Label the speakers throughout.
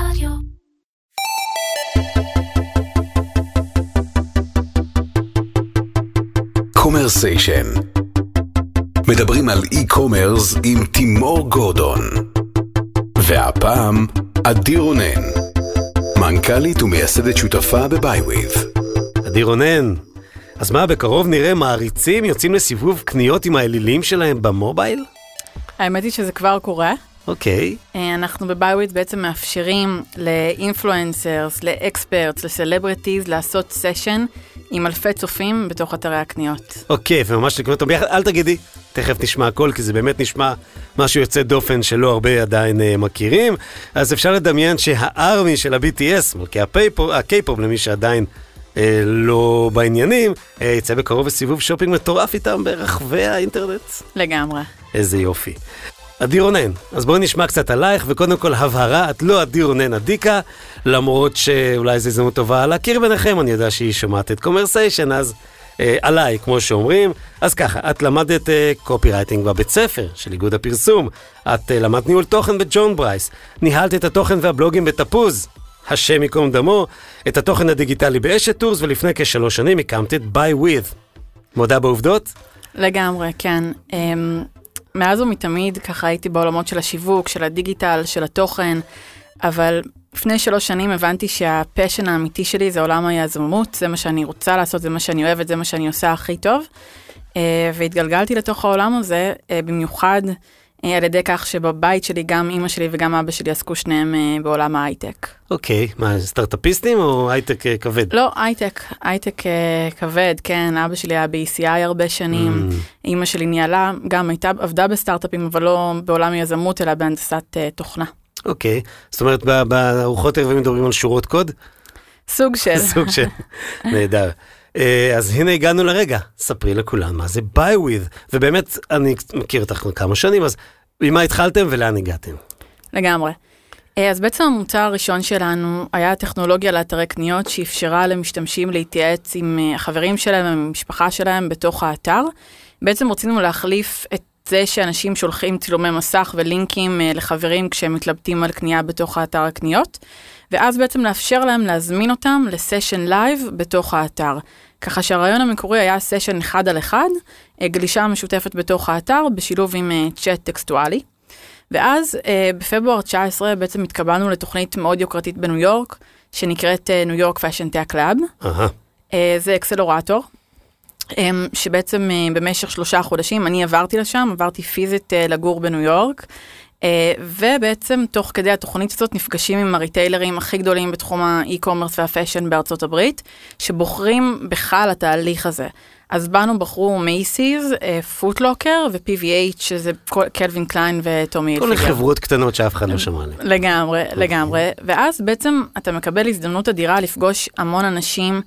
Speaker 1: רדיו.
Speaker 2: Commersation. מדברים על e-commerce עם תימור גורדון. והפעם, עדי רונן, מנכ"לית ומייסדת שותפה ב-byweave.
Speaker 3: עדי רונן, אז מה, בקרוב נראה מעריצים יוצאים לסיבוב קניות עם האלילים שלהם במובייל?
Speaker 4: האמת היא שזה כבר קורה.
Speaker 3: אוקיי.
Speaker 4: אה, אנחנו ב Buywith בעצם מאפשרים ל influencers, ל experts, ל celebrities לעשות סשן עם אלפי צופים בתוך אתרי הקניות.
Speaker 3: אוקיי, וממש לקרוא אותו ביחד, אל תגידי, תכף נשמע הכל, כי זה באמת נשמע משהו יוצא דופן שלא הרבה עדיין אה, מכירים. אז אפשר לדמיין שה Army של ה-BTS, מלכי הקיי-פופ, למי שעדיין אה, לא בעניינים, אה, יצא בקרוב לסיבוב שופינג מטורף איתם ברחבי האינטרנט.
Speaker 4: לגמרי.
Speaker 3: איזה יופי. עדי רונן, אז בואי נשמע קצת עלייך, וקודם כל הבהרה, את לא עדי רונן עדיקה, למרות שאולי זו הזדמנות טובה להכיר ביניכם, אני יודע שהיא שומעת את קומרסיישן, אז אה, עליי, כמו שאומרים. אז ככה, את למדת אה, קופי רייטינג בבית ספר של איגוד הפרסום, את אה, למדת ניהול תוכן בג'ון ברייס, ניהלת את התוכן והבלוגים בתפוז, השם ייקום דמו, את התוכן הדיגיטלי באשת טורס, ולפני כשלוש שנים הקמת את Buywith. מודה בעובדות?
Speaker 4: לגמרי, כן. אמ, מאז ומתמיד ככה הייתי בעולמות של השיווק, של הדיגיטל, של התוכן, אבל לפני שלוש שנים הבנתי שהפשן האמיתי שלי זה עולם היזמות, זה מה שאני רוצה לעשות, זה מה שאני אוהבת, זה מה שאני עושה הכי טוב. אה, והתגלגלתי לתוך העולם הזה, אה, במיוחד על ידי כך שבבית שלי גם אימא שלי וגם אבא שלי עסקו שניהם בעולם ההייטק.
Speaker 3: אוקיי, מה, סטארט-אפיסטים או הייטק כבד?
Speaker 4: לא, הייטק, הייטק כבד, כן, אבא שלי היה ב-ECI הרבה שנים, mm. אימא שלי ניהלה, גם הייתה, עבדה בסטארט-אפים, אבל לא בעולם היזמות, אלא בהנדסת תוכנה.
Speaker 3: אוקיי, זאת אומרת בארוחות ערבים מדברים על שורות קוד?
Speaker 4: סוג של.
Speaker 3: סוג של, נהדר. אה, אז הנה הגענו לרגע, ספרי לכולם מה זה Buywith, ובאמת אני מכיר אותך כמה שנים, אז ממה התחלתם ולאן הגעתם?
Speaker 4: לגמרי. אה, אז בעצם המוצר הראשון שלנו היה טכנולוגיה לאתרי קניות שאפשרה למשתמשים להתייעץ עם אה, החברים שלהם, עם המשפחה שלהם בתוך האתר. בעצם רצינו להחליף את זה שאנשים שולחים צילומי מסך ולינקים לחברים כשהם מתלבטים על קנייה בתוך האתר הקניות, ואז בעצם לאפשר להם להזמין אותם לסשן לייב בתוך האתר. ככה שהרעיון המקורי היה סשן אחד על אחד, אה, גלישה משותפת בתוך האתר בשילוב עם אה, צ'אט טקסטואלי. ואז אה, בפברואר 19 בעצם התקבלנו לתוכנית מאוד יוקרתית בניו יורק, שנקראת New York Fashion Tech Lab. זה accelerator, אמ, שבעצם אה, במשך שלושה חודשים אני עברתי לשם, עברתי פיזית אה, לגור בניו יורק. אה, ובעצם תוך כדי התוכנית הזאת נפגשים עם הריטיילרים הכי גדולים בתחום ה e-commerce וה fashion בארצות הברית, שבוחרים בכלל התהליך הזה. אז בנו בחרו מייסיז, פוטלוקר ו-PVH, שזה קלווין קליין וטומי
Speaker 3: אלפיגר. כל חברות קטנות שאף אחד לא שמע עליהן.
Speaker 4: לגמרי, אוקיי. לגמרי. ואז בעצם אתה מקבל הזדמנות אדירה לפגוש המון אנשים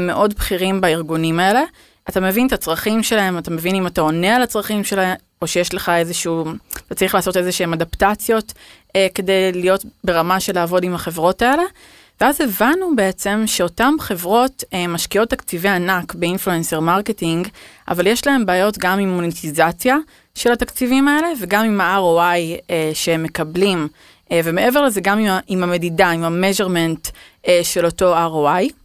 Speaker 4: מאוד בכירים בארגונים האלה. אתה מבין את הצרכים שלהם, אתה מבין אם אתה עונה על הצרכים שלהם, או שיש לך איזשהו, אתה צריך לעשות איזה שהם אדפטציות אה, כדי להיות ברמה של לעבוד עם החברות האלה. ואז הבנו בעצם שאותן חברות אה, משקיעות תקציבי ענק ב influencer marketing, אבל יש להם בעיות גם עם מוניטיזציה של התקציבים האלה וגם עם ה-ROI אה, שהם מקבלים, אה, ומעבר לזה גם עם, עם המדידה, עם המז'רמנט אה, של אותו ROI.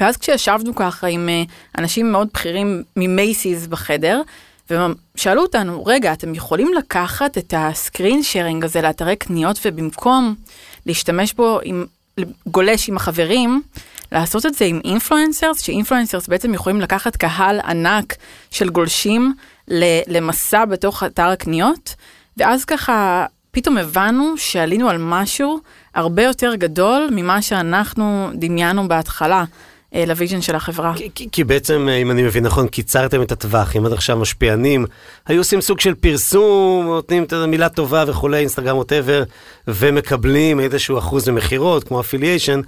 Speaker 4: ואז כשישבנו ככה עם אה, אנשים מאוד בכירים ממייסיס בחדר, ושאלו אותנו, רגע, אתם יכולים לקחת את הסקרין שרינג הזה לאתרי קניות ובמקום להשתמש בו עם, גולש עם החברים, לעשות את זה עם influencers, ש influencers בעצם יכולים לקחת קהל ענק של גולשים למסע בתוך אתר הקניות, ואז ככה פתאום הבנו שעלינו על משהו הרבה יותר גדול ממה שאנחנו דמיינו בהתחלה. אה, ל vision של החברה.
Speaker 3: כי, כי, כי בעצם, אה, אם אני מבין נכון, קיצרתם את הטווח, אם עד עכשיו משפיענים היו עושים סוג של פרסום, נותנים את המילה טובה וכולי, אינסטגרם whatever, ומקבלים איזשהו אחוז ממכירות, כמו affiliation,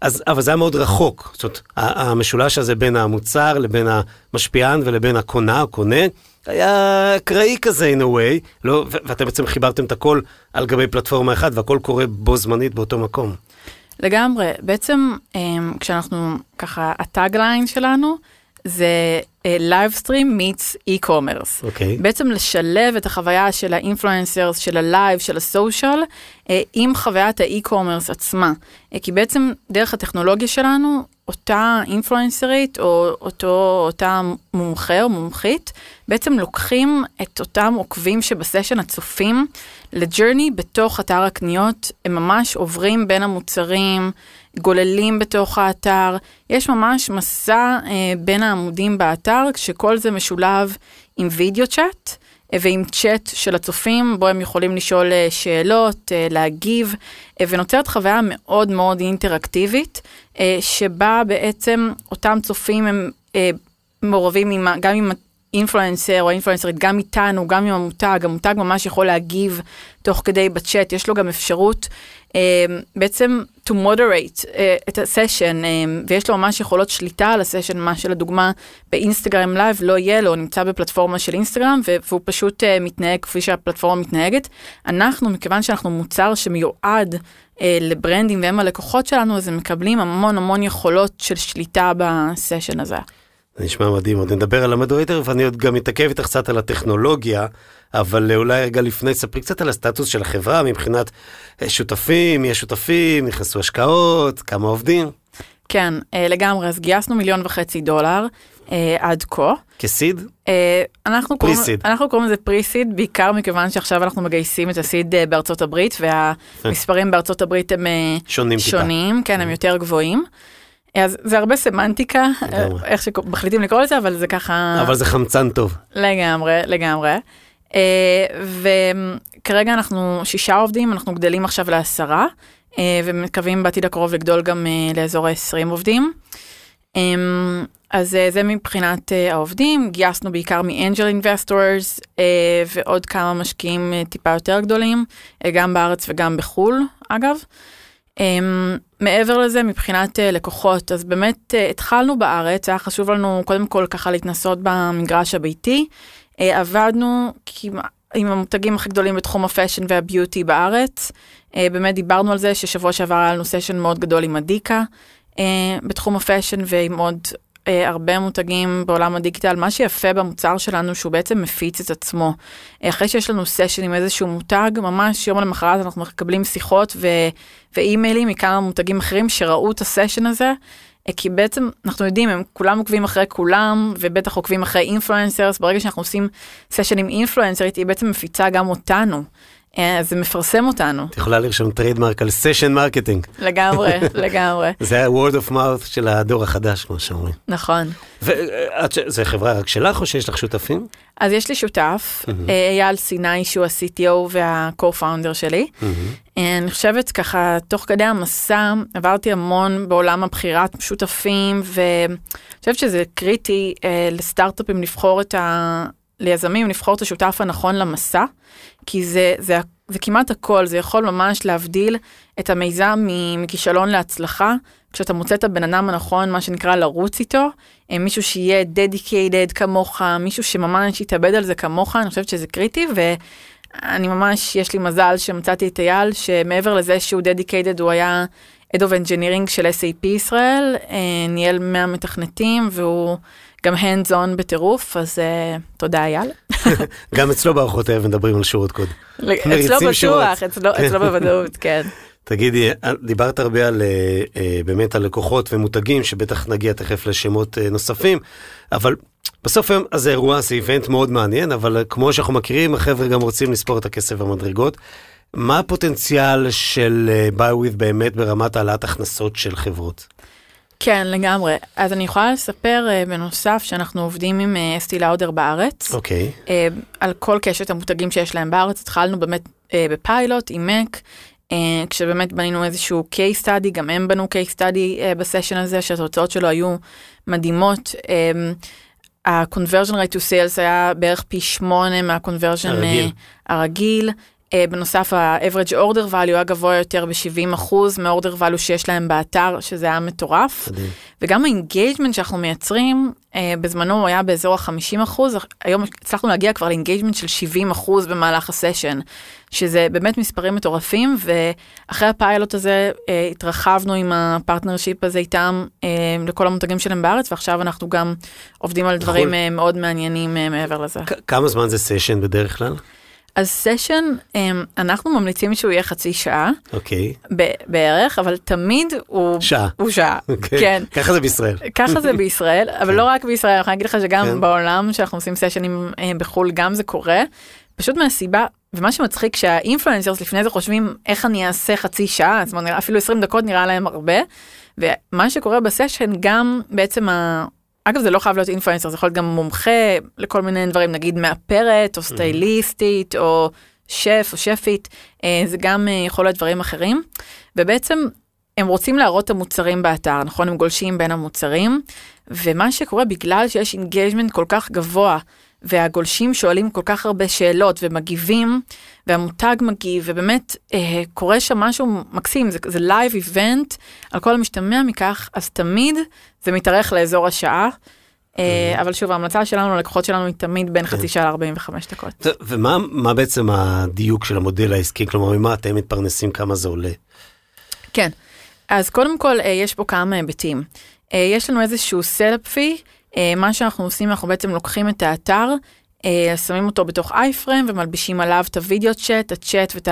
Speaker 3: אז, אבל זה היה מאוד רחוק. זאת אומרת, המשולש הזה בין המוצר לבין המשפיען ולבין הקונה, הקונה, היה אקראי כזה in a way, לא, ואתם בעצם חיברתם את הכל על גבי פלטפורמה אחת, והכל קורה בו זמנית באותו מקום.
Speaker 4: לגמרי, בעצם אמ, כשאנחנו ככה, ה tagline שלנו זה livestream e-commerce.
Speaker 3: אוקיי.
Speaker 4: בעצם לשלב את החוויה של ה influencers, של הלייב, של ה social, אה, עם חוויית האי-קומרס עצמה. אה, כי בעצם דרך הטכנולוגיה שלנו, אותה אינפלואנסרית או אותו, אותה מומחה או מומחית, בעצם לוקחים את אותם עוקבים שבסשן הצופים לג'רני בתוך אתר הקניות, הם ממש עוברים בין המוצרים, גוללים בתוך האתר, יש ממש מסע אה, בין העמודים באתר, כשכל זה משולב עם וידאו צ'אט. אה, ועם צ'אט של הצופים, בו הם יכולים לשאול אה, שאלות, אה, להגיב, ונוצרת חוויה מאוד מאוד אינטראקטיבית, שבה בעצם אותם צופים הם מעורבים עם, גם עם אינפלואנסר או אינפלואנסרית, גם איתנו, גם עם המותג, המותג ממש יכול להגיב תוך כדי בצ'אט, יש לו גם אפשרות uh, בעצם to moderate uh, את הסשן, uh, ויש לו ממש יכולות שליטה על הסשן, מה שלדוגמה באינסטגרם לייב לא יהיה לו, נמצא בפלטפורמה של אינסטגרם, והוא פשוט אה, מתנהג כפי שהפלטפורמה מתנהגת. אנחנו, מכיוון שאנחנו מוצר שמיועד אה, לברנדים והם הלקוחות שלנו, אז הם מקבלים המון המון יכולות של שליטה בסשן הזה.
Speaker 3: זה נשמע מדהים, עוד נדבר על ה moderator ואני עוד גם אתעכב איתך קצת על הטכנולוגיה, אבל אולי רגע לפני, ספרי קצת על הסטטוס של החברה מבחינת אה, שותפים, מי השותפים, נכנסו השקעות, כמה עובדים.
Speaker 4: כן, אה, לגמרי, אז גייסנו מיליון וחצי דולר אה, עד כה.
Speaker 3: כסיד?
Speaker 4: אנחנו קוראים, אנחנו קוראים לזה פרי-סיד, בעיקר מכיוון שעכשיו אנחנו מגייסים את הסיד בארצות הברית, והמספרים בארצות הברית הם
Speaker 3: שונים,
Speaker 4: שונים כן, הם יותר גבוהים. אז זה הרבה סמנטיקה, איך שמחליטים לקרוא לזה, אבל זה ככה...
Speaker 3: אבל זה חמצן טוב.
Speaker 4: לגמרי, לגמרי. אה, וכרגע אנחנו שישה עובדים, אנחנו גדלים עכשיו לעשרה, אה, ומקווים בעתיד הקרוב לגדול גם אה, לאזור ה-20 עובדים. אז זה מבחינת העובדים, גייסנו בעיקר מ-Angel Investors ועוד כמה משקיעים טיפה יותר גדולים, גם בארץ וגם בחו"ל, אגב. Um, מעבר לזה מבחינת uh, לקוחות אז באמת uh, התחלנו בארץ היה חשוב לנו קודם כל ככה להתנסות במגרש הביתי. uh, עבדנו כמעט עם המותגים הכי גדולים בתחום ה fashion וה beauty בארץ. אה, באמת דיברנו על זה ששבוע שעבר היה לנו סשן מאוד גדול עם אדיקה אה, בתחום ה fashion ועם עוד אה, הרבה מותגים בעולם הדיגיטל, מה שיפה במוצר שלנו שהוא בעצם מפיץ את עצמו. אחרי שיש לנו סשן עם איזשהו מותג, ממש יום למחרת אנחנו מקבלים שיחות ו- ואימיילים מכמה מותגים אחרים שראו את הסשן הזה. אה, כי בעצם אנחנו יודעים הם כולם עוקבים אחרי כולם ובטח עוקבים אחרי influencers ברגע שאנחנו עושים סשן עם אינפלואנסרית היא בעצם מפיצה גם אותנו אה, זה מפרסם אותנו.
Speaker 3: את יכולה לרשום trademark על session marketing.
Speaker 4: לגמרי, לגמרי.
Speaker 3: זה ה-word of mouth של הדור החדש, כמו שאומרים.
Speaker 4: נכון.
Speaker 3: וזה חברה רק שלך או שיש לך שותפים?
Speaker 4: אז יש לי שותף, אה, אייל סיני שהוא ה-CTO וה-co-founder שלי. אה, אני חושבת ככה, תוך כדי המסע עברתי המון בעולם הבחירת שותפים, ואני חושבת שזה קריטי לסטארט-אפים לבחור את ה... ליזמים לבחור את השותף הנכון למסע, כי זה, זה, זה כמעט הכל, זה יכול ממש להבדיל את המיזם מכישלון להצלחה, כשאתה מוצא את הבן אדם הנכון, מה שנקרא לרוץ איתו, אה, מישהו שיהיה dedicated כמוך, מישהו שממש יתאבד על זה כמוך, אני חושבת שזה קריטי, ואני ממש, יש לי מזל שמצאתי את אייל, שמעבר לזה שהוא dedicated, הוא היה Head of Engineering של SAP ישראל, אה, ניהל 100 מתכנתים, והוא... גם hands on בטירוף, אז uh, תודה אייל.
Speaker 3: גם אצלו בארוחות הערב מדברים על שורות קוד.
Speaker 4: אצלו בטוח, אצלו, כן. אצלו בוודאות, כן.
Speaker 3: תגידי, דיברת הרבה על uh, באמת על לקוחות ומותגים, שבטח נגיע תכף לשמות נוספים, אבל בסוף היום אז זה אירוע, זה איבנט מאוד מעניין, אבל כמו שאנחנו מכירים, החבר'ה גם רוצים לספור את הכסף במדרגות. מה הפוטנציאל של ביי וויד באמת ברמת העלאת הכנסות של חברות?
Speaker 4: כן, לגמרי. אז אני יכולה לספר uh, בנוסף שאנחנו עובדים עם אסטי uh, לאודר בארץ.
Speaker 3: אוקיי. Okay.
Speaker 4: Uh, על כל קשת המותגים שיש להם בארץ. התחלנו באמת uh, בפיילוט עם מק, uh, כשבאמת בנינו איזשהו case study, גם הם בנו case study uh, בסשן הזה, שהתוצאות שלו היו מדהימות. ה-conversion rate to sales היה בערך פי שמונה מה-conversion הרגיל. Uh, הרגיל. אה, בנוסף, ה-average order value היה גבוה יותר ב-70% מ-order value שיש להם באתר, שזה היה מטורף.
Speaker 3: מדהים.
Speaker 4: וגם ה engagement שאנחנו מייצרים, אה, בזמנו הוא היה באזור ה-50%, היום הצלחנו להגיע כבר ל engagement של 70% במהלך הסשן, שזה באמת מספרים מטורפים, ואחרי הפיילוט הזה אה, התרחבנו עם ה partnership הזה איתם לכל המותגים שלהם בארץ, ועכשיו אנחנו גם עובדים על דברים
Speaker 3: נכון.
Speaker 4: מאוד מעניינים מעבר לזה.
Speaker 3: כמה זמן זה סשן בדרך כלל?
Speaker 4: אז סשן, אה, אנחנו ממליצים שהוא יהיה חצי שעה
Speaker 3: אוקיי.
Speaker 4: ב- בערך, אבל תמיד הוא...
Speaker 3: שעה.
Speaker 4: הוא שעה,
Speaker 3: אוקיי.
Speaker 4: כן.
Speaker 3: ככה זה בישראל.
Speaker 4: ככה זה בישראל, אבל לא רק בישראל, אני יכולה להגיד לך שגם
Speaker 3: כן.
Speaker 4: בעולם שאנחנו עושים סשנים אה, בחו"ל, גם זה קורה. פשוט מהסיבה, ומה שמצחיק שהאינפלואנסרס לפני זה חושבים איך אני אעשה חצי שעה, זאת אומרת אפילו 20 דקות נראה להם הרבה, ומה שקורה בסשן גם בעצם ה... אגב זה לא חייב להיות influencer, זה יכול להיות גם מומחה לכל מיני דברים, נגיד מאפרת או סטייליסטית או שף או שפית, אה, זה גם אה, יכול להיות דברים אחרים, ובעצם הם רוצים להראות את המוצרים באתר, נכון? הם גולשים בין המוצרים, ומה שקורה בגלל שיש engagement כל כך גבוה, והגולשים שואלים כל כך הרבה שאלות ומגיבים, והמותג מגיב, ובאמת אה, קורה שם משהו מקסים, זה, זה live event על כל המשתמע מכך, אז תמיד זה מתארך לאזור השעה. אה, אבל שוב, ההמלצה שלנו ללקוחות שלנו היא תמיד בין חצי שעה ל-45 דקות.
Speaker 3: ומה מה בעצם הדיוק של המודל העסקי? כלומר, ממה אתם מתפרנסים, כמה זה עולה?
Speaker 4: כן, אז קודם כל אה, יש פה כמה היבטים. אה, יש לנו איזשהו setup fee, מה שאנחנו עושים, אנחנו בעצם לוקחים את האתר, אה, שמים אותו בתוך iframe ומלבישים עליו את ה video chat, הצ'אט ואת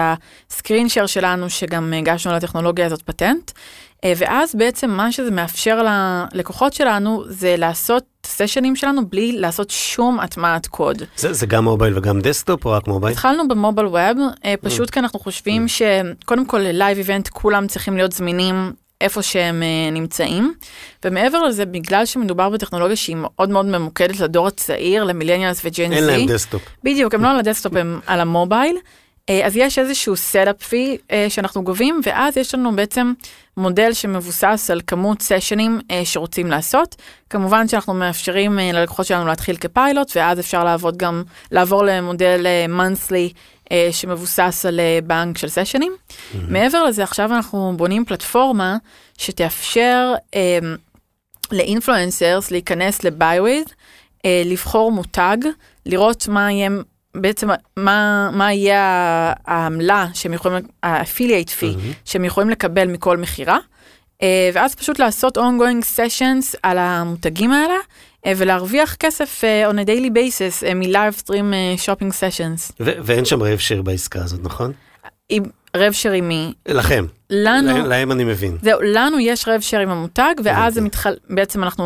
Speaker 4: ה screen share שלנו, שגם הגשנו לטכנולוגיה הזאת פטנט. אה, ואז בעצם מה שזה מאפשר ללקוחות שלנו זה לעשות סשנים שלנו בלי לעשות שום הטמעת קוד.
Speaker 3: זה זה גם mobile וגם desktop או רק mobile?
Speaker 4: התחלנו ב mobile web, אה, פשוט כי אנחנו חושבים שקודם כל ל live event כולם צריכים להיות זמינים איפה שהם אה, נמצאים, ומעבר לזה, בגלל שמדובר בטכנולוגיה שהיא מאוד מאוד ממוקדת לדור הצעיר, ל millennials
Speaker 3: ו
Speaker 4: Gen אין
Speaker 3: להם desktop.
Speaker 4: בדיוק, הם לא על ה desktop, הם על ה mobile. אה, אז יש איזשהו setup fee שאנחנו גובים, ואז יש לנו בעצם מודל שמבוסס על כמות סשנים אה, שרוצים לעשות. כמובן שאנחנו מאפשרים אה, ללקוחות שלנו להתחיל כפיילוט, ואז אפשר לעבוד גם, לעבור למודל monthly שמבוסס על אה, בנק של סשנים. מעבר לזה, עכשיו אנחנו בונים פלטפורמה שתאפשר אה, ל influencers להיכנס לביוויז, אה, לבחור מותג, לראות מה יהיה, בעצם מה, מה יהיה העמלה שהם יכולים, ה-affiliate fee שהם יכולים לקבל מכל מכירה, אה, ואז פשוט לעשות ongoing sessions על המותגים האלה, אה, ולהרוויח כסף אה, on a daily basis מ-live stream shopping sessions.
Speaker 3: ו- ואין שם רב שיר בעסקה הזאת, נכון?
Speaker 4: עם רב שרי מי?
Speaker 3: לכם.
Speaker 4: לנו,
Speaker 3: להם- להם אני מבין.
Speaker 4: זהו, לנו יש רב שיר עם המותג, ואז זה מתחל... בעצם אנחנו,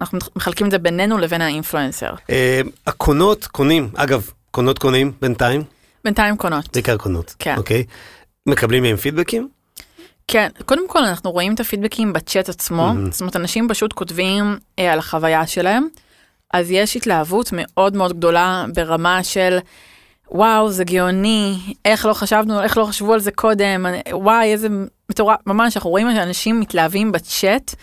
Speaker 4: אנחנו מחלקים את זה בינינו לבין האינפלואנסר.
Speaker 3: הקונות קונים, אגב, קונות קונים בינתיים,
Speaker 4: בינתיים קונות.
Speaker 3: בעיקר קונות.
Speaker 4: כן.
Speaker 3: אוקיי? מקבלים מהם פידבקים?
Speaker 4: כן, קודם כל אנחנו רואים את הפידבקים בצ'אט עצמו, זאת אומרת אנשים פשוט כותבים אה, על החוויה שלהם, אז יש התלהבות מאוד מאוד גדולה ברמה של וואו זה גאוני, איך לא חשבנו, איך לא חשבו על זה קודם, אני- וואי איזה מטורף, ממש אנחנו רואים שאנשים מתלהבים בצ'אט,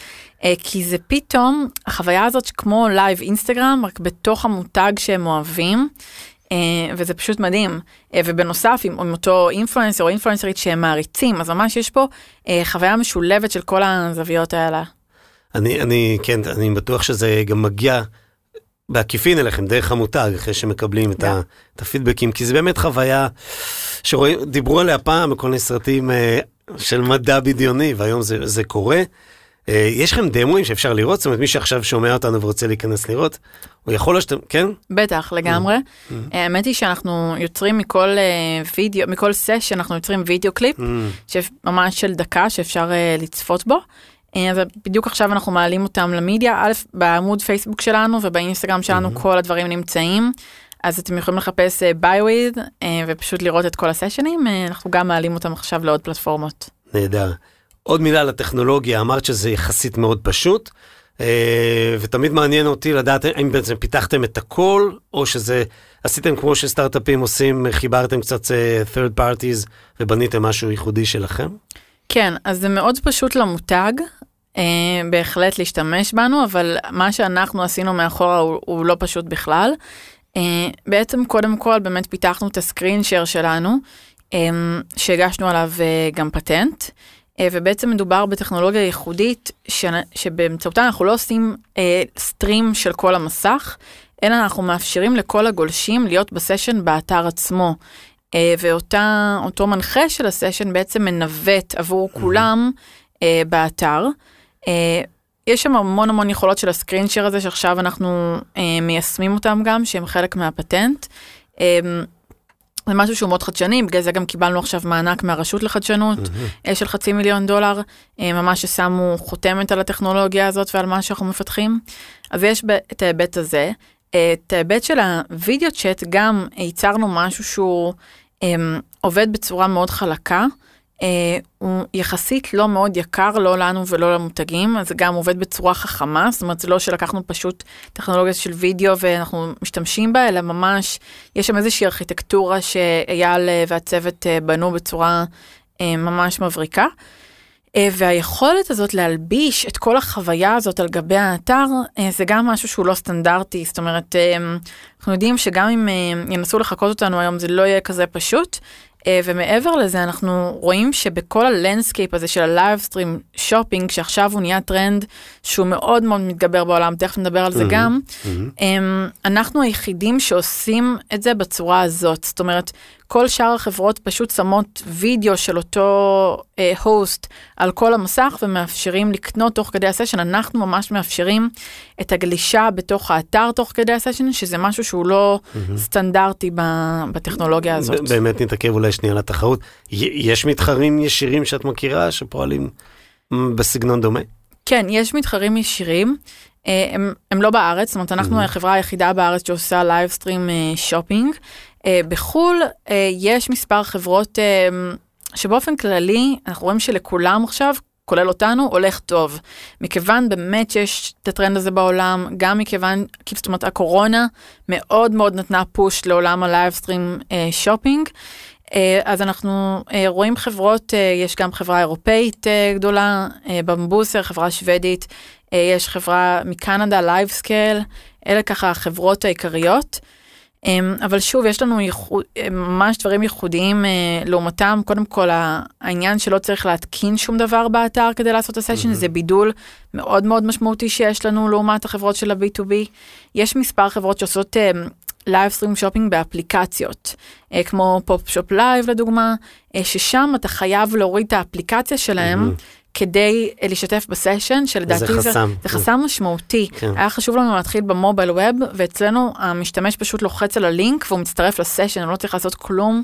Speaker 4: אה, כי זה פתאום החוויה הזאת כמו live אינסטגרם, רק בתוך המותג שהם אוהבים. אה, וזה פשוט מדהים. אה, ובנוסף, עם, עם אותו influencer או אינפלואנסרית שהם מעריצים, אז ממש יש פה אה, חוויה משולבת של כל הזוויות האלה.
Speaker 3: אני, אני, כן, אני בטוח שזה גם מגיע בעקיפין אליכם, דרך המותג, אחרי שמקבלים את, ה, את הפידבקים, כי זה באמת חוויה שרואים, דיברו עליה פעם בכל מיני סרטים אה, של מדע בדיוני, והיום זה, זה קורה. אה, יש לכם דמוים שאפשר לראות? זאת אומרת, מי שעכשיו שומע אותנו ורוצה להיכנס לראות, הוא יכול לו שאתם, כן?
Speaker 4: בטח, לגמרי. אה, האמת היא שאנחנו יוצרים מכל אה, וידאו, מכל סשן, אנחנו יוצרים video clip, ממש של דקה שאפשר לצפות בו. אז בדיוק עכשיו אנחנו מעלים אותם למדיה, א', בעמוד פייסבוק שלנו ובאינסטגרם שלנו כל הדברים נמצאים. אז אתם יכולים לחפש ביוויד ופשוט לראות את כל הסשנים, אנחנו גם מעלים אותם עכשיו לעוד פלטפורמות.
Speaker 3: נהדר. עוד מילה על הטכנולוגיה, אמרת שזה יחסית מאוד פשוט, אה, ותמיד מעניין אותי לדעת האם בעצם פיתחתם את הכל, או שזה עשיתם כמו שסטארט-אפים עושים, חיברתם קצת אה, third parties ובניתם משהו ייחודי שלכם?
Speaker 4: כן, אז זה מאוד פשוט למותג, אה, בהחלט להשתמש בנו, אבל מה שאנחנו עשינו מאחורה הוא, הוא לא פשוט בכלל. בעצם קודם כל באמת פיתחנו את הסקרין שייר שלנו שהגשנו עליו גם פטנט. ובעצם מדובר בטכנולוגיה ייחודית ש... שבאמצעותה אנחנו לא עושים אה, סטרים של כל המסך, אלא אנחנו מאפשרים לכל הגולשים להיות בסשן באתר עצמו. אה, ואותו מנחה של הסשן בעצם מנווט עבור כולם אה, באתר. אה, יש שם המון המון יכולות של הסקרינצ'ר הזה שעכשיו אנחנו אה, מיישמים אותם גם, שהם חלק מהפטנט. אה, זה משהו שהוא מאוד חדשני, בגלל זה גם קיבלנו עכשיו מענק מהרשות לחדשנות mm-hmm. של חצי מיליון דולר, אה, ממש ששמו חותמת על הטכנולוגיה הזאת ועל מה שאנחנו מפתחים. אז יש את ההיבט הזה. את ההיבט של הוידאו צ'אט גם ייצרנו משהו שהוא um, עובד בצורה מאוד חלקה. Uh, הוא יחסית לא מאוד יקר, לא לנו ולא למותגים, אז זה גם עובד בצורה חכמה, זאת אומרת זה לא שלקחנו פשוט טכנולוגיה של וידאו ואנחנו משתמשים בה, אלא ממש יש שם איזושהי ארכיטקטורה שאייל אה, והצוות אה, בנו בצורה אה, ממש מבריקה. אה, והיכולת הזאת להלביש את כל החוויה הזאת על גבי האתר, אה, זה גם משהו שהוא לא סטנדרטי, זאת אומרת, אה, אנחנו יודעים שגם אם ינסו לחקות אותנו היום זה לא יהיה כזה פשוט, אה, ומעבר לזה אנחנו רואים שבכל ה landscape הזה של ה livestream shopping שעכשיו הוא נהיה טרנד שהוא מאוד מאוד מתגבר בעולם תכף נדבר על זה mm-hmm, גם mm-hmm. אנחנו היחידים שעושים את זה בצורה הזאת זאת אומרת כל שאר החברות פשוט שמות וידאו של אותו הוסט uh, על כל המסך ומאפשרים לקנות תוך כדי הסשן אנחנו ממש מאפשרים את הגלישה בתוך האתר תוך כדי הסשן שזה משהו שהוא לא mm-hmm. סטנדרטי בטכנולוגיה הזאת.
Speaker 3: באמת נתעכב אולי שנייה לתחרות. יש מתחרים ישירים שאת מכירה שפועלים בסגנון דומה?
Speaker 4: כן, יש מתחרים ישירים. אה, הם, הם לא בארץ, זאת אומרת, אנחנו mm-hmm. החברה היחידה בארץ שעושה livestream shopping. בחו"ל אה, יש מספר חברות אה, שבאופן כללי, אנחנו רואים שלכולם עכשיו, כולל אותנו, הולך טוב. מכיוון באמת שיש את הטרנד הזה בעולם, גם מכיוון, זאת אומרת, הקורונה מאוד מאוד נתנה push לעולם ה livestream shopping. אה, אז אנחנו אה, רואים חברות, אה, יש גם חברה אירופאית גדולה, Bambuser, חברה שוודית, יש חברה מקנדה, Livescale, אלה ככה החברות העיקריות. אבל שוב, יש לנו ייחוד, ממש דברים ייחודיים לעומתם. קודם כל, העניין שלא צריך להתקין שום דבר באתר כדי לעשות את הסשן, mm-hmm. זה בידול מאוד מאוד משמעותי שיש לנו לעומת החברות של ה-B2B. יש מספר חברות שעושות livestream shopping באפליקציות, אה, כמו Popshop Live לדוגמה, אה, ששם אתה חייב להוריד את האפליקציה שלהם. Mm-hmm. כדי אה, לשתף בסשן שלדעתי זה, זה, זה חסם משמעותי. כן. היה חשוב לנו להתחיל ב mobile web ואצלנו המשתמש פשוט לוחץ על הלינק והוא מצטרף לסשן, הוא לא צריך לעשות כלום,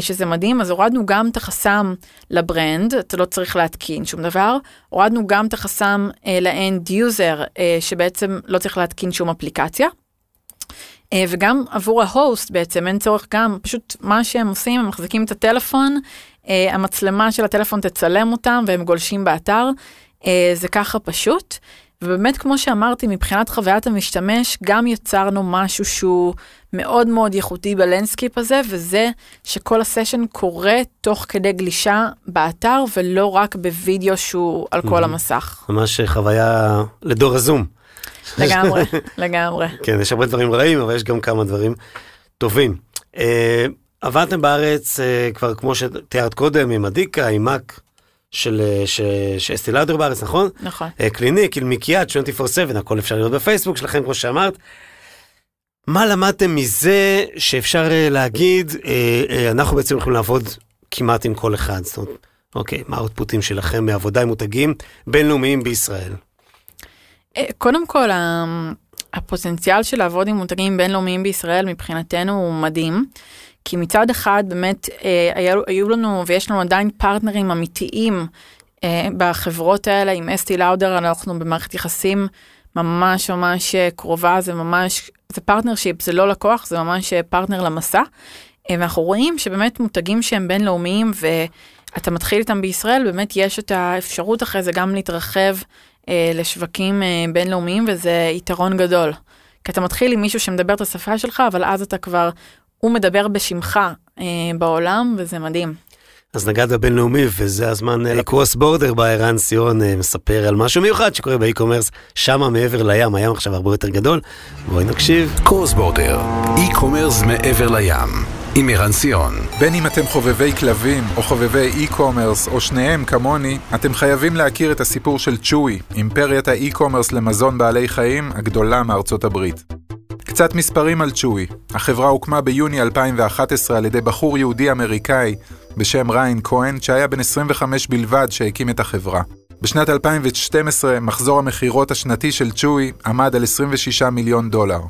Speaker 4: שזה מדהים. אז הורדנו גם את החסם ל brand, אתה לא צריך להתקין שום דבר, הורדנו גם את החסם ל end user שבעצם לא צריך להתקין שום אפליקציה. אה, וגם עבור ה host בעצם אין צורך גם פשוט מה שהם עושים הם מחזיקים את הטלפון אה, המצלמה של הטלפון תצלם אותם והם גולשים באתר אה, זה ככה פשוט. ובאמת כמו שאמרתי מבחינת חוויית המשתמש גם יצרנו משהו שהוא מאוד מאוד ייחודי ב landscape הזה וזה שכל הסשן קורה תוך כדי גלישה באתר ולא רק בווידאו שהוא על כל המסך.
Speaker 3: ממש חוויה לדור הזום.
Speaker 4: לגמרי, לגמרי.
Speaker 3: כן, יש הרבה דברים רעים, אבל יש גם כמה דברים טובים. אה, עבדתם בארץ אה, כבר כמו שתיארת קודם, עם אדיקה, עם מאק. של אה, אסתי לאודר בארץ, נכון?
Speaker 4: נכון.
Speaker 3: קליניק, אילמיקיאט, 24/7, הכל אפשר לראות בפייסבוק שלכם, כמו שאמרת. מה למדתם מזה שאפשר להגיד, אנחנו בעצם יכולים לעבוד כמעט עם כל אחד, זאת אומרת, אוקיי, מה ה output ים שלכם מעבודה עם מותגים בינלאומיים בישראל?
Speaker 4: אה, קודם כל, הפוטנציאל של לעבוד עם מותגים בינלאומיים בישראל מבחינתנו הוא מדהים. כי מצד אחד באמת אה, היו, היו לנו ויש לנו עדיין פרטנרים אמיתיים אה, בחברות האלה עם אסטי לאודר אנחנו במערכת יחסים ממש ממש קרובה זה ממש זה partnership זה לא לקוח זה ממש פרטנר למסע. ואנחנו רואים שבאמת מותגים שהם בינלאומיים ואתה מתחיל איתם בישראל באמת יש את האפשרות אחרי זה גם להתרחב אה, לשווקים אה, בינלאומיים וזה יתרון גדול. כי אתה מתחיל עם מישהו שמדבר את השפה שלך, אבל אז אתה כבר, הוא מדבר בשמך אה, בעולם וזה מדהים.
Speaker 3: אז נגעת בבינלאומי וזה הזמן לקרוס בורדר בה ערן סיון מספר על משהו מיוחד שקורה באי-קומרס שמה מעבר לים, הים עכשיו הרבה יותר גדול. בואי נקשיב.
Speaker 2: Cross Border, e-commerce מעבר לים. עם ערן ציון.
Speaker 1: בין אם אתם חובבי כלבים או חובבי e-commerce או שניהם כמוני, אתם חייבים להכיר את הסיפור של צ'וי, אימפריית ה e-commerce למזון בעלי חיים הגדולה מארצות הברית. קצת מספרים על צ'וי. החברה הוקמה ביוני 2011 על ידי בחור יהודי אמריקאי בשם ריין כהן, שהיה בן 25 בלבד שהקים את החברה. בשנת 2012 מחזור המכירות השנתי של צ'וי עמד על 26 מיליון דולר.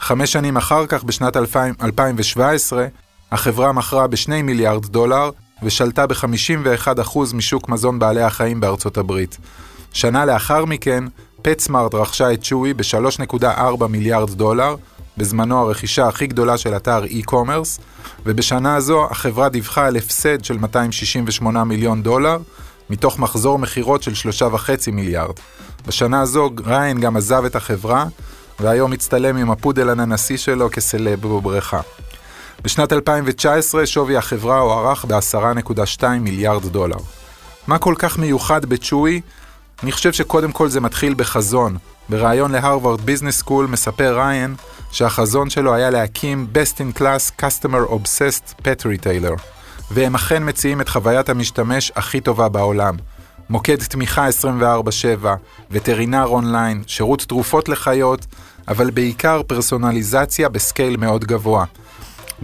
Speaker 1: חמש שנים אחר כך, בשנת 2017, החברה מכרה ב-2 מיליארד דולר ושלטה ב-51% משוק מזון בעלי החיים בארצות הברית. שנה לאחר מכן, פטסמארט רכשה את צ'וי ב-3.4 מיליארד דולר, בזמנו הרכישה הכי גדולה של אתר e-commerce, ובשנה הזו החברה דיווחה על הפסד של 268 מיליון דולר, מתוך מחזור מכירות של 3.5 מיליארד. בשנה הזו ריין גם עזב את החברה, והיום מצטלם עם הפודל הננסי שלו כסלב בבריכה. בשנת 2019 שווי החברה הוערך ב-10.2 מיליארד דולר. מה כל כך מיוחד בצ'וי? אני חושב שקודם כל זה מתחיל בחזון. בריאיון ל Harvard Business School מספר ריין שהחזון שלו היה להקים Best in Class Customer Obsessed Pet Retailer, והם אכן מציעים את חוויית המשתמש הכי טובה בעולם. מוקד תמיכה 24/7, וטרינר אונליין, שירות תרופות לחיות, אבל בעיקר פרסונליזציה בסקייל מאוד גבוה.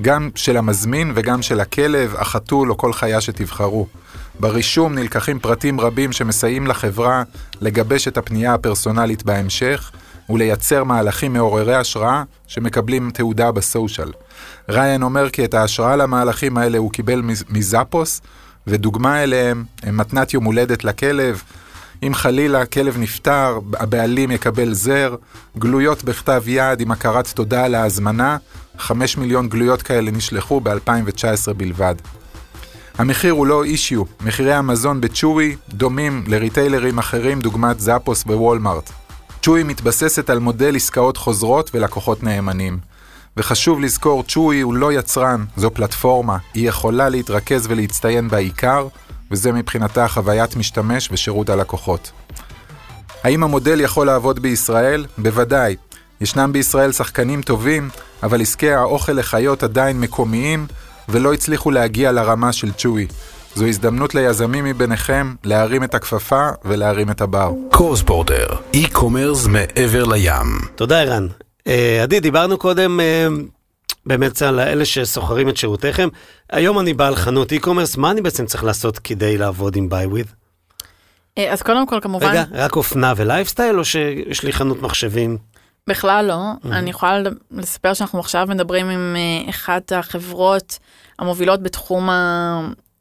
Speaker 1: גם של המזמין וגם של הכלב, החתול או כל חיה שתבחרו. ברישום נלקחים פרטים רבים שמסייעים לחברה לגבש את הפנייה הפרסונלית בהמשך ולייצר מהלכים מעוררי השראה שמקבלים תעודה בסושיאל. ריין אומר כי את ההשראה למהלכים האלה הוא קיבל מזאפוס, ודוגמה אליהם הם מתנת יום הולדת לכלב, אם חלילה כלב נפטר, הבעלים יקבל זר, גלויות בכתב יד עם הכרת תודה על ההזמנה, 5 מיליון גלויות כאלה נשלחו ב-2019 בלבד. המחיר הוא לא אישיו, מחירי המזון בצ'וי דומים לריטיילרים אחרים דוגמת זאפוס ווולמארט. צ'וי מתבססת על מודל עסקאות חוזרות ולקוחות נאמנים. וחשוב לזכור, צ'וי הוא לא יצרן, זו פלטפורמה, היא יכולה להתרכז ולהצטיין בעיקר, וזה מבחינתה חוויית משתמש ושירות הלקוחות. האם המודל יכול לעבוד בישראל? בוודאי. ישנם בישראל שחקנים טובים, אבל עסקי האוכל לחיות עדיין מקומיים, ולא הצליחו להגיע לרמה של צ'וי. זו הזדמנות ליזמים מביניכם להרים את הכפפה ולהרים את הבר.
Speaker 2: קורספורטר, אי-קומרס מעבר לים.
Speaker 3: תודה ערן. אה, עדי, דיברנו קודם אה, באמת על אלה שסוחרים את שירותיכם. היום אני בעל חנות e-commerce, מה אני בעצם צריך לעשות כדי לעבוד עם BuyWith?
Speaker 4: אה, אז קודם כל כמובן...
Speaker 3: רגע, רק אופנה ולייפסטייל, או שיש לי חנות מחשבים?
Speaker 4: בכלל לא. Mm-hmm. אני יכולה לספר שאנחנו עכשיו מדברים עם אחת החברות המובילות בתחום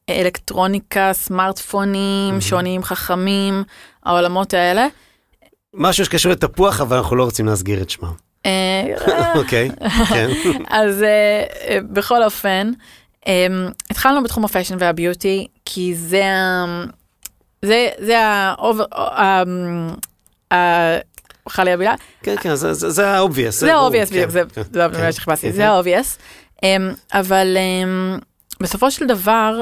Speaker 4: האלקטרוניקה, סמארטפונים, mm-hmm. שונים חכמים, העולמות האלה.
Speaker 3: משהו שקשור לתפוח, אבל אנחנו לא רוצים להסגיר את שמם. אוקיי, כן.
Speaker 4: אז אה, אה, בכל אופן, אה, התחלנו בתחום הפאשן והביוטי, כי זה ה... זה, זה ה... חלה לי המילה.
Speaker 3: כן, כן, זה ה-obvious.
Speaker 4: זה ה-obvious, בדיוק, זה המילה כן. שחיפשתי, זה ה-obvious. אבל בסופו של דבר,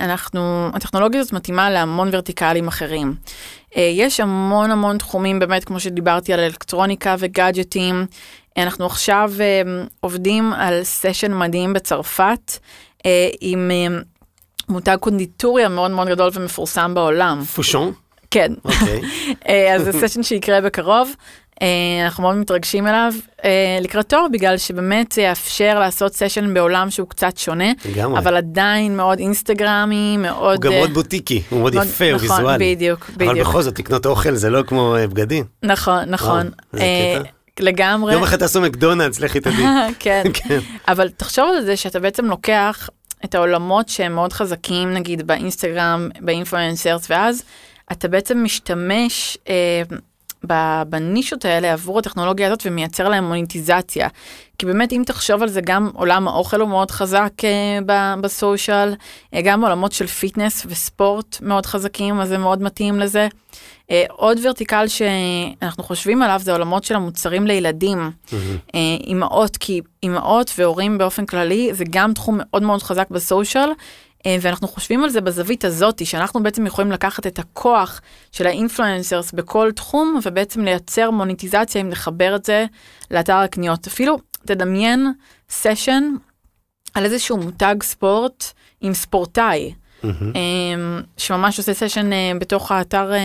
Speaker 4: אנחנו, הטכנולוגיה הזאת מתאימה להמון ורטיקלים אחרים. יש המון המון תחומים, באמת, כמו שדיברתי על אלקטרוניקה וגאדג'טים. אנחנו עכשיו עובדים על סשן מדהים בצרפת, עם מותג קונדיטוריה מאוד מאוד גדול ומפורסם בעולם.
Speaker 3: Fauchon?
Speaker 4: כן. אוקיי. אז זה סשן שיקרה בקרוב. אנחנו מאוד מתרגשים אליו לקראתו, בגלל שבאמת זה יאפשר לעשות סשן בעולם שהוא קצת שונה, לגמרי. אבל עדיין מאוד אינסטגרמי, מאוד...
Speaker 3: הוא גם מאוד בוטיקי, הוא מאוד מאוד יפה, הוא
Speaker 4: נכון,
Speaker 3: ויזואלי.
Speaker 4: בדיוק, בדיוק.
Speaker 3: אבל בכל זאת, לקנות אוכל זה לא כמו בגדים.
Speaker 4: נכון, נכון. לגמרי.
Speaker 3: יום אחד תעשו מקדונלדס, לכי תדעי.
Speaker 4: כן. כן, אבל תחשוב על זה שאתה בעצם לוקח את העולמות שהם מאוד חזקים, נגיד באינסטגרם, באינפלואנסרס, ואז אתה בעצם משתמש אה, בנישות האלה עבור הטכנולוגיה הזאת ומייצר להם מוניטיזציה. כי באמת אם תחשוב על זה גם עולם האוכל הוא מאוד חזק uh, ב social, uh, גם עולמות של fitness וספורט מאוד חזקים אז זה מאוד מתאים לזה. Uh, עוד vertical שאנחנו חושבים עליו זה עולמות של המוצרים לילדים, mm-hmm. uh, אימהות, כי אימהות והורים באופן כללי זה גם תחום מאוד מאוד חזק ב social. אה, ואנחנו חושבים על זה בזווית הזאת, שאנחנו בעצם יכולים לקחת את הכוח של ה influencers בכל תחום, ובעצם לייצר מוניטיזציה אם לחבר את זה לאתר הקניות. אפילו תדמיין סשן על איזשהו מותג ספורט עם ספורטאי. אמ, שממש עושה סשן אה, בתוך האתר אה,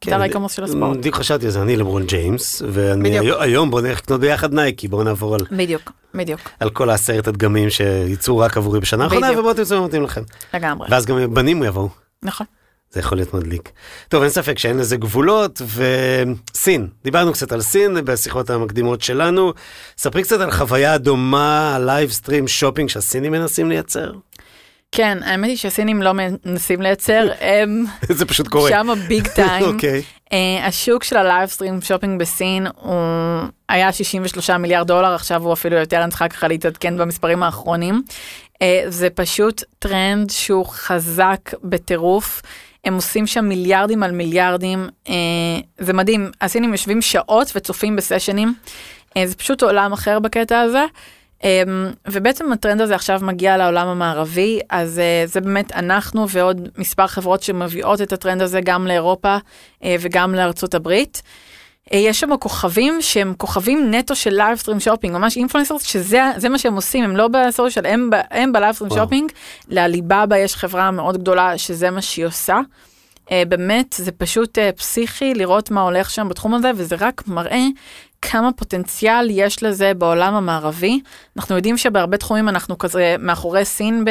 Speaker 3: כן,
Speaker 4: אתר ה e-commerce של הספורט.
Speaker 3: בדיוק חשבתי על זה, אני לברון ג'יימס, ואני. היום- היום בוא נלך לקנות ביחד נייקי, בואו נעבור על,
Speaker 4: בדיוק, בדיוק,
Speaker 3: על כל העשרת הדגמים שייצאו רק עבורי בשנה האחרונה. ובואו תמצאו מה מתאים לכם.
Speaker 4: לגמרי,
Speaker 3: ואז גם בנים יבואו.
Speaker 4: נכון.
Speaker 3: זה יכול להיות מדליק. טוב, אין ספק שאין לזה גבולות, וסין, דיברנו קצת על סין בשיחות המקדימות שלנו. ספרי קצת על חוויה דומה, live stream shopping שהסינים מנסים לייצר.
Speaker 4: כן, האמת היא שהסינים לא מנסים לייצר, הם
Speaker 3: זה פשוט קורה.
Speaker 4: שם big time.
Speaker 3: אוקיי.
Speaker 4: אה, השוק של ה livestream shopping בסין הוא היה 63 מיליארד דולר, עכשיו הוא אפילו יותר, אני צריכה ככה להתעדכן במספרים האחרונים. אה, זה פשוט טרנד שהוא חזק בטירוף. הם עושים שם מיליארדים על מיליארדים, אה, זה מדהים, הסינים יושבים שעות וצופים בסשנים, זה פשוט עולם אחר בקטע הזה. אמ, ובעצם הטרנד הזה עכשיו מגיע לעולם המערבי, אז אה, זה באמת אנחנו ועוד מספר חברות שמביאות את הטרנד הזה גם לאירופה אה, וגם לארצות הברית. אה, יש שם כוכבים שהם כוכבים נטו של livestream shopping, ממש influencers, שזה זה מה שהם עושים, הם לא ב social, הם, הם ב
Speaker 3: livestream.
Speaker 4: shopping. לעליבאבא יש חברה מאוד גדולה שזה מה שהיא עושה. אה, באמת, זה פשוט אה, פסיכי לראות מה הולך שם בתחום הזה, וזה רק מראה כמה פוטנציאל יש לזה בעולם המערבי. אנחנו יודעים שבהרבה תחומים אנחנו כזה מאחורי סין ב,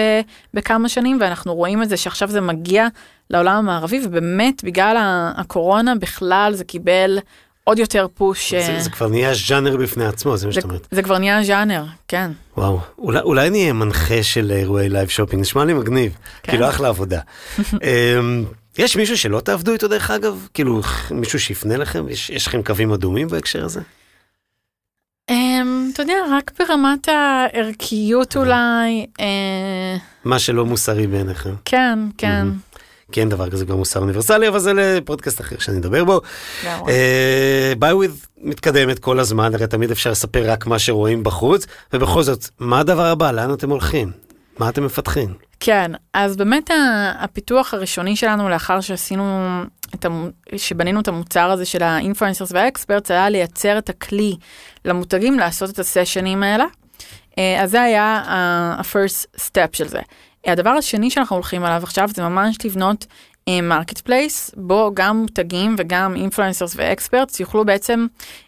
Speaker 4: בכמה שנים, ואנחנו רואים את זה שעכשיו זה מגיע לעולם המערבי, ובאמת, בגלל הקורונה בכלל זה קיבל עוד יותר פוש.
Speaker 3: זה,
Speaker 4: אה,
Speaker 3: זה כבר נהיה ז'אנר בפני עצמו, זה מה שאת אומרת.
Speaker 4: זה כבר נהיה ז'אנר, כן.
Speaker 3: וואו, אולי, אולי נהיה מנחה של אירועי live shopping, נשמע לי מגניב,
Speaker 4: כן.
Speaker 3: כאילו אחלה עבודה. אמ, יש מישהו שלא תעבדו איתו דרך אגב? כאילו מישהו שיפנה לכם? יש, יש לכם קווים אדומים בהקשר הזה?
Speaker 4: אמ, אתה יודע, רק ברמת הערכיות אולי, אה,
Speaker 3: מה שלא מוסרי בעיניכם.
Speaker 4: כן, כן.
Speaker 3: כי אין דבר כזה כבר מוסר אוניברסלי, אבל זה לפודקאסט אחר שאני אדבר בו.
Speaker 4: לגמרי.
Speaker 3: אה, ביוויד מתקדמת כל הזמן, הרי תמיד אפשר לספר רק מה שרואים בחוץ, ובכל זאת, מה הדבר הבא? לאן אתם הולכים? מה אתם מפתחים?
Speaker 4: כן, אז באמת הפיתוח הראשוני שלנו לאחר שעשינו, את המ... שבנינו את המוצר הזה של האינפלואנסרס והאקספרטס, היה לייצר את הכלי למותגים לעשות את הסשנים האלה. אה, אז זה היה ה-first step של זה. הדבר השני שאנחנו הולכים עליו עכשיו זה ממש לבנות marketplace, בו גם מותגים וגם influencers ו experts יוכלו בעצם אה,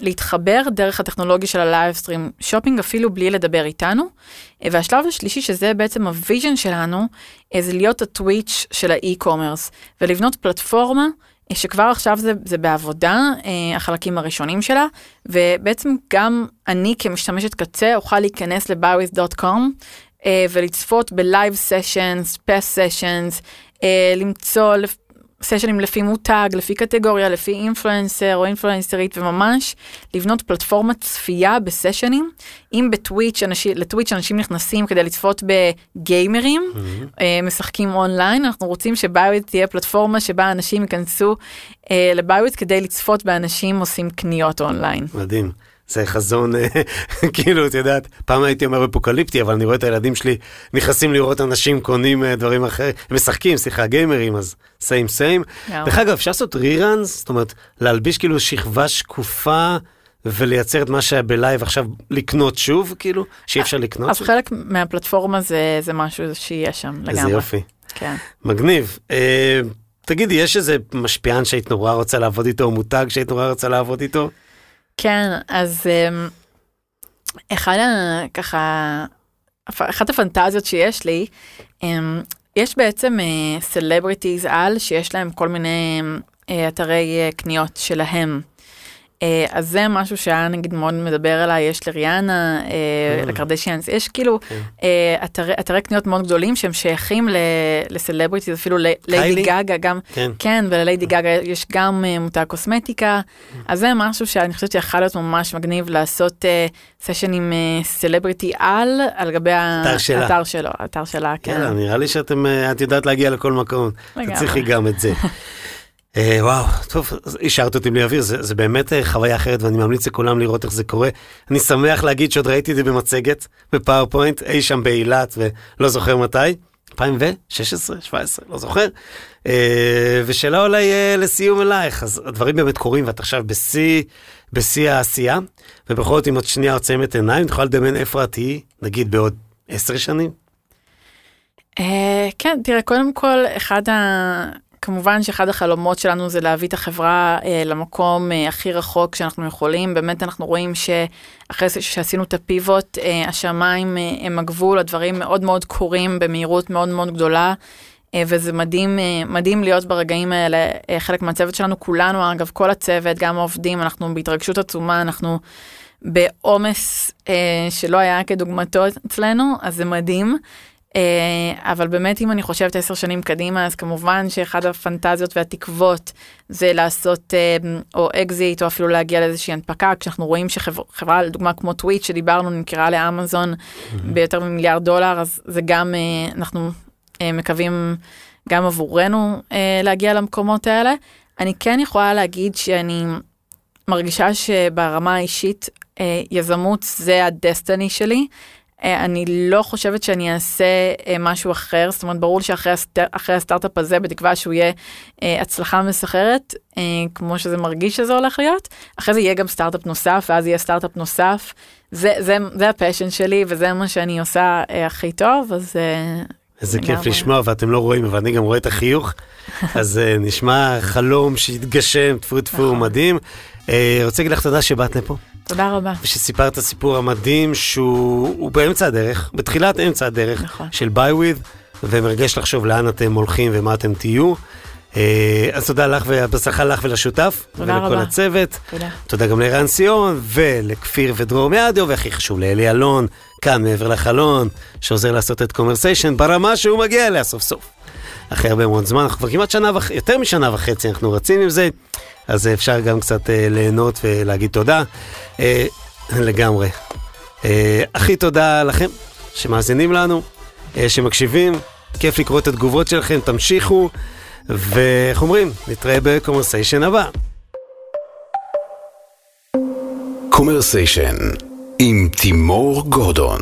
Speaker 4: להתחבר דרך הטכנולוגיה של ה livestream shopping אפילו בלי לדבר איתנו. אה, והשלב השלישי שזה בעצם ה vision שלנו, אה, זה להיות ה Twitch של ה e-commerce ולבנות פלטפורמה אה, שכבר עכשיו זה, זה בעבודה, החלקים הראשונים שלה, ובעצם גם אני כמשתמשת קצה אוכל להיכנס אה, ולצפות ב live sessions, past sessions, למצוא סשנים לפי מותג, לפי קטגוריה, לפי influencer או אינפלואנסרית, וממש לבנות פלטפורמת צפייה בסשנים. אם ב Twitch אנשים, ל Twitch אנשים נכנסים כדי לצפות בגיימרים, אה, משחקים אונליין, אנחנו רוצים ש Buywith תהיה פלטפורמה שבה אנשים ייכנסו אה, ל Buywith כדי לצפות באנשים עושים קניות אונליין.
Speaker 3: מדהים. זה חזון, אה, כאילו, את יודעת, פעם הייתי אומר אפוקליפטי, אבל אני רואה את הילדים שלי נכנסים לראות אנשים קונים אה, דברים אחרים, משחקים, סליחה, גיימרים, אז same
Speaker 4: same.
Speaker 3: דרך אגב, אפשר לעשות reruns, זאת אומרת, להלביש כאילו שכבה שקופה ולייצר את מה שהיה בלייב עכשיו לקנות שוב, כאילו, שאי אפשר לקנות
Speaker 4: אז
Speaker 3: שוב.
Speaker 4: חלק מהפלטפורמה זה, זה משהו שיהיה שם לגמרי.
Speaker 3: איזה יופי.
Speaker 4: כן.
Speaker 3: מגניב. אה, תגידי, יש איזה משפיען שהיית נורא רוצה לעבוד איתו, או מותג שהיית נורא רוצה לעבוד איתו?
Speaker 4: כן, אז אמ, אחד ה... ככה, אחת הפנטזיות שיש לי, אמ, יש בעצם celebrities על שיש להם כל מיני אה, אתרי אה, קניות שלהם. אה, אז זה משהו שהיה נגיד מאוד מדבר אליי, יש לריאנה, אה, לקרדשיאנס, יש כאילו
Speaker 3: כן.
Speaker 4: אה, אתרי, קניות מאוד גדולים שהם שייכים ל celebrities, אפילו ל-
Speaker 3: קיילי?
Speaker 4: ליידי גאגה גם,
Speaker 3: כן.
Speaker 4: כן, ולליידי גאגה יש גם אה, מותג קוסמטיקה, אז זה משהו שאני חושבת שיכול להיות ממש מגניב לעשות אה, סשן עם אה, סלבריטי על, על גבי. האתר שלו, האתר שלה, כן.
Speaker 3: נראה לי שאתם, אה, את יודעת להגיע לכל מקום. תצליחי גם את זה. אה, וואו, טוב, השארת אותי בלי אוויר, זה, זה באמת אה, חוויה אחרת ואני ממליץ לכולם לראות איך זה קורה. אני שמח להגיד שעוד ראיתי את זה במצגת, ב PowerPoint, אי שם באילת ולא זוכר מתי, 2016, 17, לא זוכר. אה, ושאלה אולי לסיום אלייך, אז הדברים באמת קורים ואת עכשיו בשיא, בשיא העשייה, ובכל זאת אם עוד שנייה עוצמת עיניים, את יכולה לדמיין איפה את תהיי, נגיד בעוד עשר שנים?
Speaker 4: אה, כן, תראה, קודם כל, אחד ה... כמובן שאחד החלומות שלנו זה להביא את החברה אה, למקום אה, הכי רחוק שאנחנו יכולים. באמת אנחנו רואים שאחרי שעשינו את הפיבוט, אה, השמיים אה, הם הגבול, הדברים מאוד מאוד קורים במהירות מאוד מאוד גדולה. אה, וזה מדהים, אה, מדהים להיות ברגעים האלה, אה, חלק מהצוות שלנו, כולנו, אגב, כל הצוות, גם העובדים, אנחנו בהתרגשות עצומה, אנחנו בעומס אה, שלא היה כדוגמתו אצלנו, אז זה מדהים. אה, אבל באמת אם אני חושבת עשר שנים קדימה אז כמובן שאחד הפנטזיות והתקוות זה לעשות אה, או אקזיט או אפילו להגיע לאיזושהי הנפקה כשאנחנו רואים שחברה לדוגמה כמו טוויט שדיברנו נמכרה לאמזון. ביותר ממיליארד דולר אז זה גם אה, אנחנו מקווים גם עבורנו להגיע למקומות האלה. אני כן יכולה להגיד שאני מרגישה שברמה האישית יזמות זה הדסטיני שלי. אה, אני לא חושבת שאני אעשה אה, משהו אחר, זאת אומרת, ברור שאחרי הסט... הסטארט-אפ הזה, בתקווה שהוא יהיה אה, הצלחה מסחרת, כמו שזה מרגיש שזה הולך להיות, אחרי זה יהיה גם סטארט-אפ נוסף, ואז יהיה סטארט-אפ נוסף. זה, זה, זה ה passion שלי, וזה מה שאני עושה הכי טוב, אז...
Speaker 3: איזה כיף לשמוע, ואתם לא רואים, אבל אני גם רואה את החיוך, אז נשמע חלום שהתגשם, טפו טפו, נכון. מדהים. רוצה להגיד לך תודה שבאת לפה.
Speaker 4: תודה רבה.
Speaker 3: ושסיפרת את הסיפור המדהים שהוא באמצע הדרך, בתחילת אמצע הדרך נכון. של buywith, ומרגש לחשוב לאן אתם הולכים ומה אתם תהיו. אה, אז תודה לך ובהצלחה לך ולשותף,
Speaker 4: תודה
Speaker 3: ולכל
Speaker 4: רבה.
Speaker 3: הצוות.
Speaker 4: תודה.
Speaker 3: תודה גם לערן ציון ולכפיר ודרור מאדיו, והכי חשוב לאלי אלון, כאן מעבר לחלון, שעוזר לעשות את קומרסיישן ברמה שהוא מגיע אליה סוף סוף. אחרי הרבה מאוד זמן, אנחנו כבר כמעט שנה וחצי, יותר משנה וחצי אנחנו רצים עם זה. אז אפשר גם קצת אה, ליהנות ולהגיד תודה. אה, לגמרי. אה, הכי תודה לכם שמאזינים לנו, אה, שמקשיבים, כיף לקרוא את התגובות שלכם, תמשיכו, ואיך אומרים, נתראה בקומרסיישן הבא.
Speaker 2: קומרסיישן עם תימור גורדון